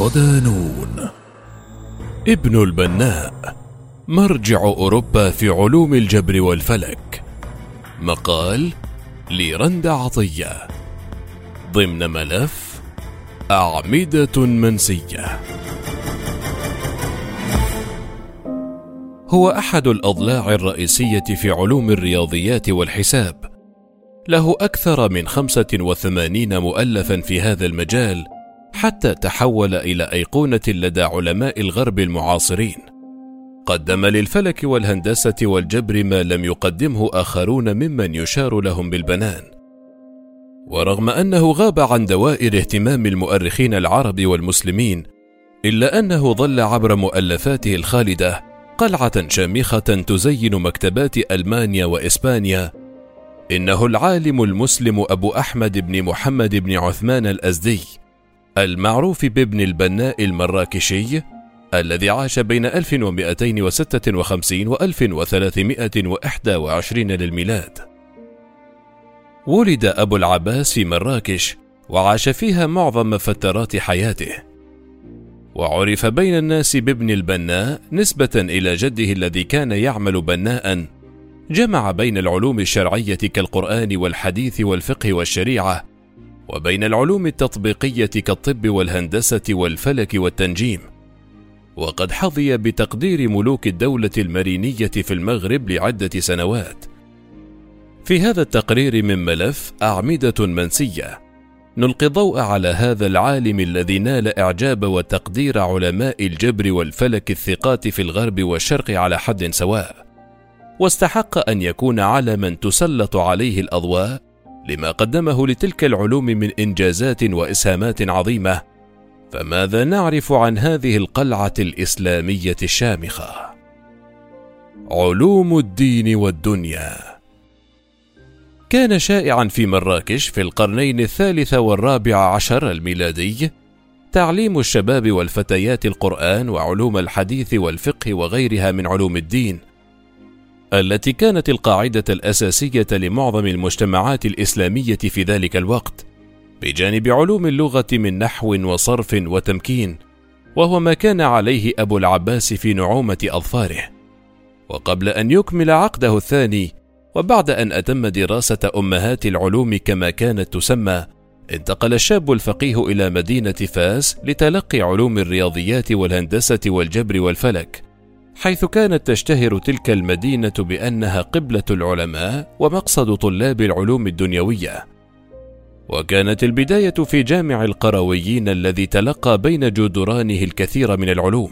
صدانون. ابن البناء مرجع أوروبا في علوم الجبر والفلك. مقال لرند عطية. ضمن ملف أعمدة منسية. هو أحد الأضلاع الرئيسية في علوم الرياضيات والحساب. له أكثر من خمسة وثمانين مؤلفا في هذا المجال حتى تحول إلى أيقونة لدى علماء الغرب المعاصرين. قدم للفلك والهندسة والجبر ما لم يقدمه آخرون ممن يشار لهم بالبنان. ورغم أنه غاب عن دوائر اهتمام المؤرخين العرب والمسلمين إلا أنه ظل عبر مؤلفاته الخالدة قلعة شامخة تزين مكتبات ألمانيا وإسبانيا. إنه العالم المسلم أبو أحمد بن محمد بن عثمان الأزدي. المعروف بابن البناء المراكشي الذي عاش بين 1256 و 1321 للميلاد. ولد أبو العباس في مراكش وعاش فيها معظم فترات حياته. وعرف بين الناس بابن البناء نسبة إلى جده الذي كان يعمل بناء جمع بين العلوم الشرعية كالقرآن والحديث والفقه والشريعة وبين العلوم التطبيقية كالطب والهندسة والفلك والتنجيم. وقد حظي بتقدير ملوك الدولة المرينية في المغرب لعدة سنوات. في هذا التقرير من ملف أعمدة منسية نلقي الضوء على هذا العالم الذي نال إعجاب وتقدير علماء الجبر والفلك الثقات في الغرب والشرق على حد سواء. واستحق أن يكون علما تسلط عليه الأضواء لما قدمه لتلك العلوم من إنجازات وإسهامات عظيمة فماذا نعرف عن هذه القلعة الإسلامية الشامخة؟ علوم الدين والدنيا. كان شائعا في مراكش في القرنين الثالث والرابع عشر الميلادي تعليم الشباب والفتيات القرآن وعلوم الحديث والفقه وغيرها من علوم الدين التي كانت القاعدة الأساسية لمعظم المجتمعات الإسلامية في ذلك الوقت بجانب علوم اللغة من نحو وصرف وتمكين وهو ما كان عليه أبو العباس في نعومة أظفاره. وقبل أن يكمل عقده الثاني وبعد أن أتم دراسة أمهات العلوم كما كانت تسمى انتقل الشاب الفقيه إلى مدينة فاس لتلقي علوم الرياضيات والهندسة والجبر والفلك. حيث كانت تشتهر تلك المدينة بأنها قبلة العلماء ومقصد طلاب العلوم الدنيوية. وكانت البداية في جامع القرويين الذي تلقى بين جدرانه الكثير من العلوم.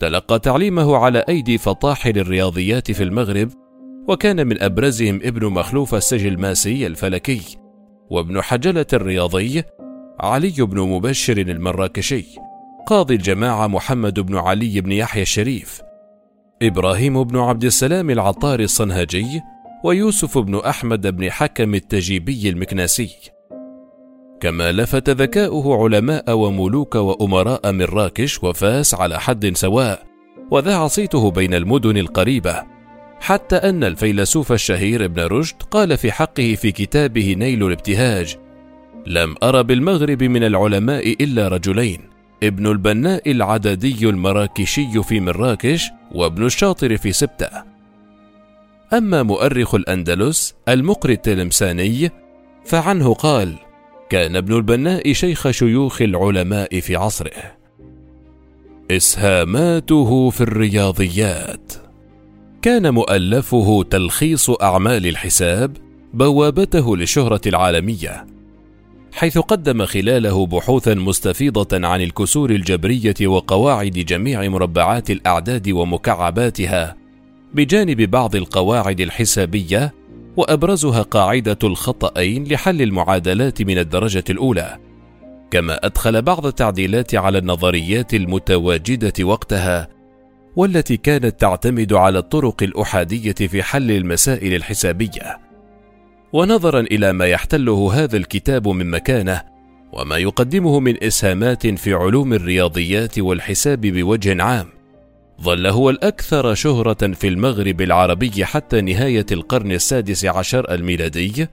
تلقى تعليمه على أيدي فطاحل الرياضيات في المغرب وكان من أبرزهم ابن مخلوف السجلماسي الفلكي وابن حجلة الرياضي علي بن مبشر المراكشي قاضي الجماعة محمد بن علي بن يحيى الشريف. إبراهيم بن عبد السلام العطار الصنهاجي ويوسف بن أحمد بن حكم التجيبي المكناسي. كما لفت ذكاؤه علماء وملوك وأمراء من راكش وفاس على حد سواء وذاع صيته بين المدن القريبة حتى أن الفيلسوف الشهير ابن رشد قال في حقه في كتابه نيل الابتهاج لم أر بالمغرب من العلماء إلا رجلين ابن البناء العددي المراكشي في مراكش وابن الشاطر في سبتة. أما مؤرخ الأندلس المقري التلمساني فعنه قال كان ابن البناء شيخ شيوخ العلماء في عصره. إسهاماته في الرياضيات. كان مؤلفه تلخيص أعمال الحساب بوابته للشهرة العالمية. حيث قدم خلاله بحوثا مستفيضة عن الكسور الجبرية وقواعد جميع مربعات الأعداد ومكعباتها. بجانب بعض القواعد الحسابية وأبرزها قاعدة الخطأين لحل المعادلات من الدرجة الأولى. كما أدخل بعض التعديلات على النظريات المتواجدة وقتها والتي كانت تعتمد على الطرق الأحادية في حل المسائل الحسابية. ونظرا إلى ما يحتله هذا الكتاب من مكانة وما يقدمه من إسهامات في علوم الرياضيات والحساب بوجه عام. ظل هو الأكثر شهرة في المغرب العربي حتى نهاية القرن السادس عشر الميلادي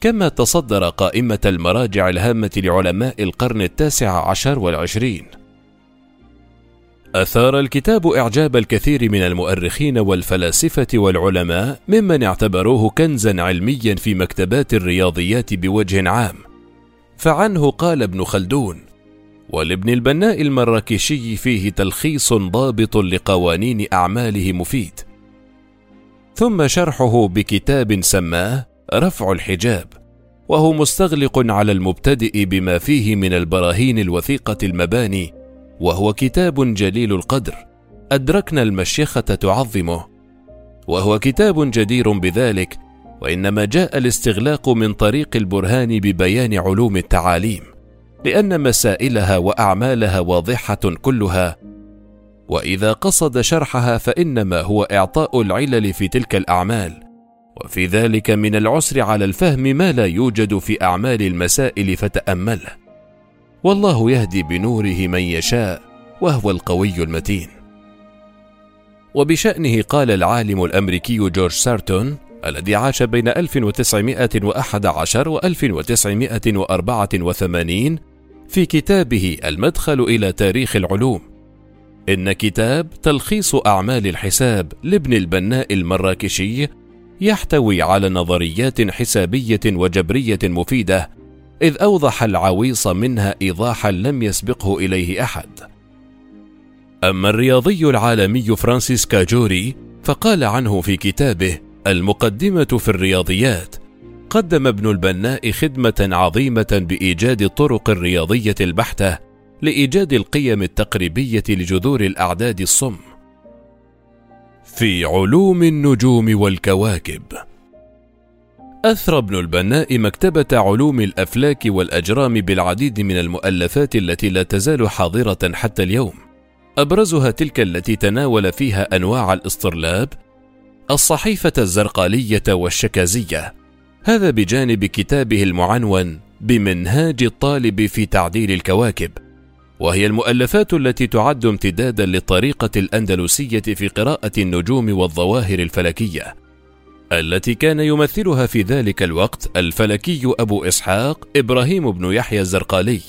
كما تصدر قائمة المراجع الهامة لعلماء القرن التاسع عشر والعشرين. أثار الكتاب إعجاب الكثير من المؤرخين والفلاسفة والعلماء ممن اعتبروه كنزا علميا في مكتبات الرياضيات بوجه عام. فعنه قال ابن خلدون ولابن البناء المراكشي فيه تلخيص ضابط لقوانين أعماله مفيد. ثم شرحه بكتاب سماه رفع الحجاب وهو مستغلق على المبتدئ بما فيه من البراهين الوثيقة المباني وهو كتاب جليل القدر أدركنا المشيخة تعظمه. وهو كتاب جدير بذلك وإنما جاء الاستغلاق من طريق البرهان ببيان علوم التعاليم لأن مسائلها وأعمالها واضحة كلها. وإذا قصد شرحها فإنما هو إعطاء العلل في تلك الأعمال. وفي ذلك من العسر على الفهم ما لا يوجد في أعمال المسائل فتأمله. والله يهدي بنوره من يشاء وهو القوي المتين. وبشأنه قال العالم الأمريكي جورج سارتون الذي عاش بين 1911 و 1984 في كتابه المدخل إلى تاريخ العلوم. إن كتاب تلخيص أعمال الحساب لابن البناء المراكشي يحتوي على نظريات حسابية وجبرية مفيدة إذ أوضح العويص منها إيضاحا لم يسبقه إليه أحد. أما الرياضي العالمي فرانسيس كاجوري فقال عنه في كتابه المقدمة في الرياضيات: قدم ابن البناء خدمة عظيمة بإيجاد الطرق الرياضية البحتة لإيجاد القيم التقريبية لجذور الأعداد الصم. في علوم النجوم والكواكب أثرى ابن البناء مكتبة علوم الأفلاك والأجرام بالعديد من المؤلفات التي لا تزال حاضرة حتى اليوم. أبرزها تلك التي تناول فيها أنواع الإسطرلاب الصحيفة الزرقالية والشكازية. هذا بجانب كتابه المعنون بمنهاج الطالب في تعديل الكواكب. وهي المؤلفات التي تعد امتدادا للطريقة الأندلسية في قراءة النجوم والظواهر الفلكية. التي كان يمثلها في ذلك الوقت الفلكي أبو إسحاق إبراهيم بن يحيى الزرقالي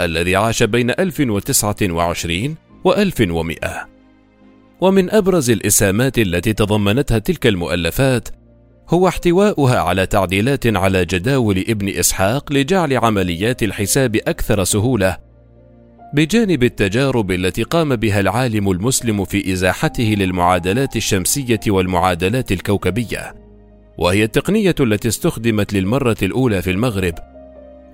الذي عاش بين 1029 و 1100 ومن أبرز الإسهامات التي تضمنتها تلك المؤلفات هو احتواؤها على تعديلات على جداول ابن إسحاق لجعل عمليات الحساب أكثر سهولة بجانب التجارب التي قام بها العالم المسلم في إزاحته للمعادلات الشمسية والمعادلات الكوكبية. وهي التقنية التي استخدمت للمرة الأولى في المغرب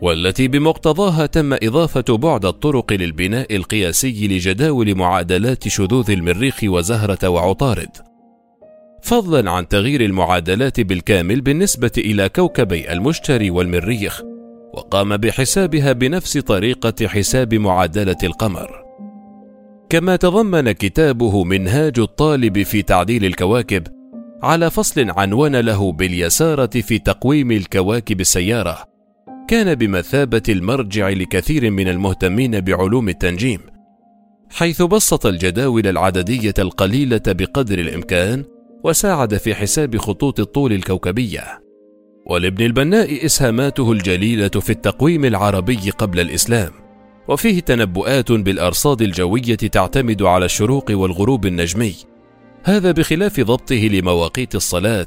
والتي بمقتضاها تم إضافة بعد الطرق للبناء القياسي لجداول معادلات شذوذ المريخ وزهرة وعطارد فضلا عن تغيير المعادلات بالكامل بالنسبة إلى كوكبي المشتري والمريخ وقام بحسابها بنفس طريقة حساب معادلة القمر. كما تضمن كتابه منهاج الطالب في تعديل الكواكب على فصل عنون له باليسارة في تقويم الكواكب السيارة. كان بمثابة المرجع لكثير من المهتمين بعلوم التنجيم، حيث بسط الجداول العددية القليلة بقدر الإمكان، وساعد في حساب خطوط الطول الكوكبية. ولابن البناء إسهاماته الجليلة في التقويم العربي قبل الإسلام. وفيه تنبؤات بالأرصاد الجوية تعتمد على الشروق والغروب النجمي. هذا بخلاف ضبطه لمواقيت الصلاة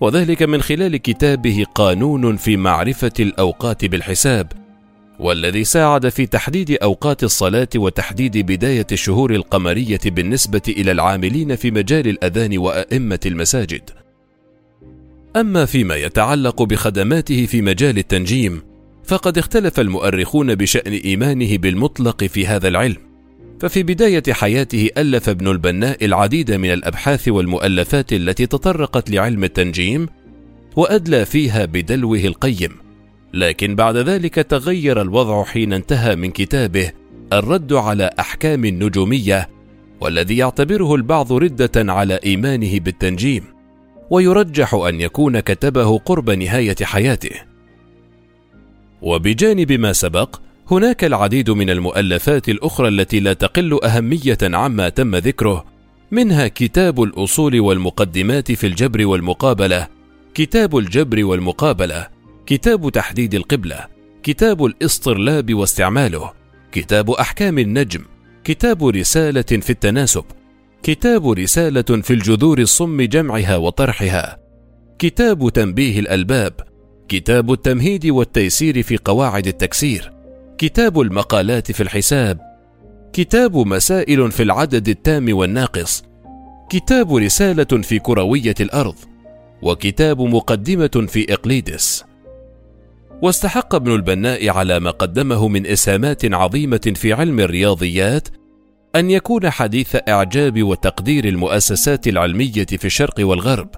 وذلك من خلال كتابه قانون في معرفة الأوقات بالحساب والذي ساعد في تحديد أوقات الصلاة وتحديد بداية الشهور القمرية بالنسبة إلى العاملين في مجال الأذان وأئمة المساجد. أما فيما يتعلق بخدماته في مجال التنجيم فقد اختلف المؤرخون بشأن إيمانه بالمطلق في هذا العلم. ففي بداية حياته ألف ابن البناء العديد من الأبحاث والمؤلفات التي تطرقت لعلم التنجيم وأدلى فيها بدلوه القيم. لكن بعد ذلك تغير الوضع حين انتهى من كتابه الرد على أحكام النجومية والذي يعتبره البعض ردة على إيمانه بالتنجيم ويرجح أن يكون كتبه قرب نهاية حياته. وبجانب ما سبق هناك العديد من المؤلفات الأخرى التي لا تقل أهمية عما تم ذكره منها كتاب الأصول والمقدمات في الجبر والمقابلة كتاب الجبر والمقابلة كتاب تحديد القبلة كتاب الاصطرلاب واستعماله كتاب أحكام النجم كتاب رسالة في التناسب كتاب رسالة في الجذور الصم جمعها وطرحها كتاب تنبيه الألباب كتاب التمهيد والتيسير في قواعد التكسير. كتاب المقالات في الحساب. كتاب مسائل في العدد التام والناقص. كتاب رسالة في كروية الأرض. وكتاب مقدمة في إقليدس. واستحق ابن البناء على ما قدمه من إسهامات عظيمة في علم الرياضيات أن يكون حديث إعجاب وتقدير المؤسسات العلمية في الشرق والغرب.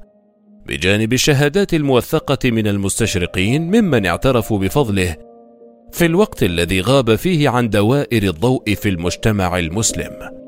بجانب الشهادات الموثقة من المستشرقين ممن اعترفوا بفضله في الوقت الذي غاب فيه عن دوائر الضوء في المجتمع المسلم.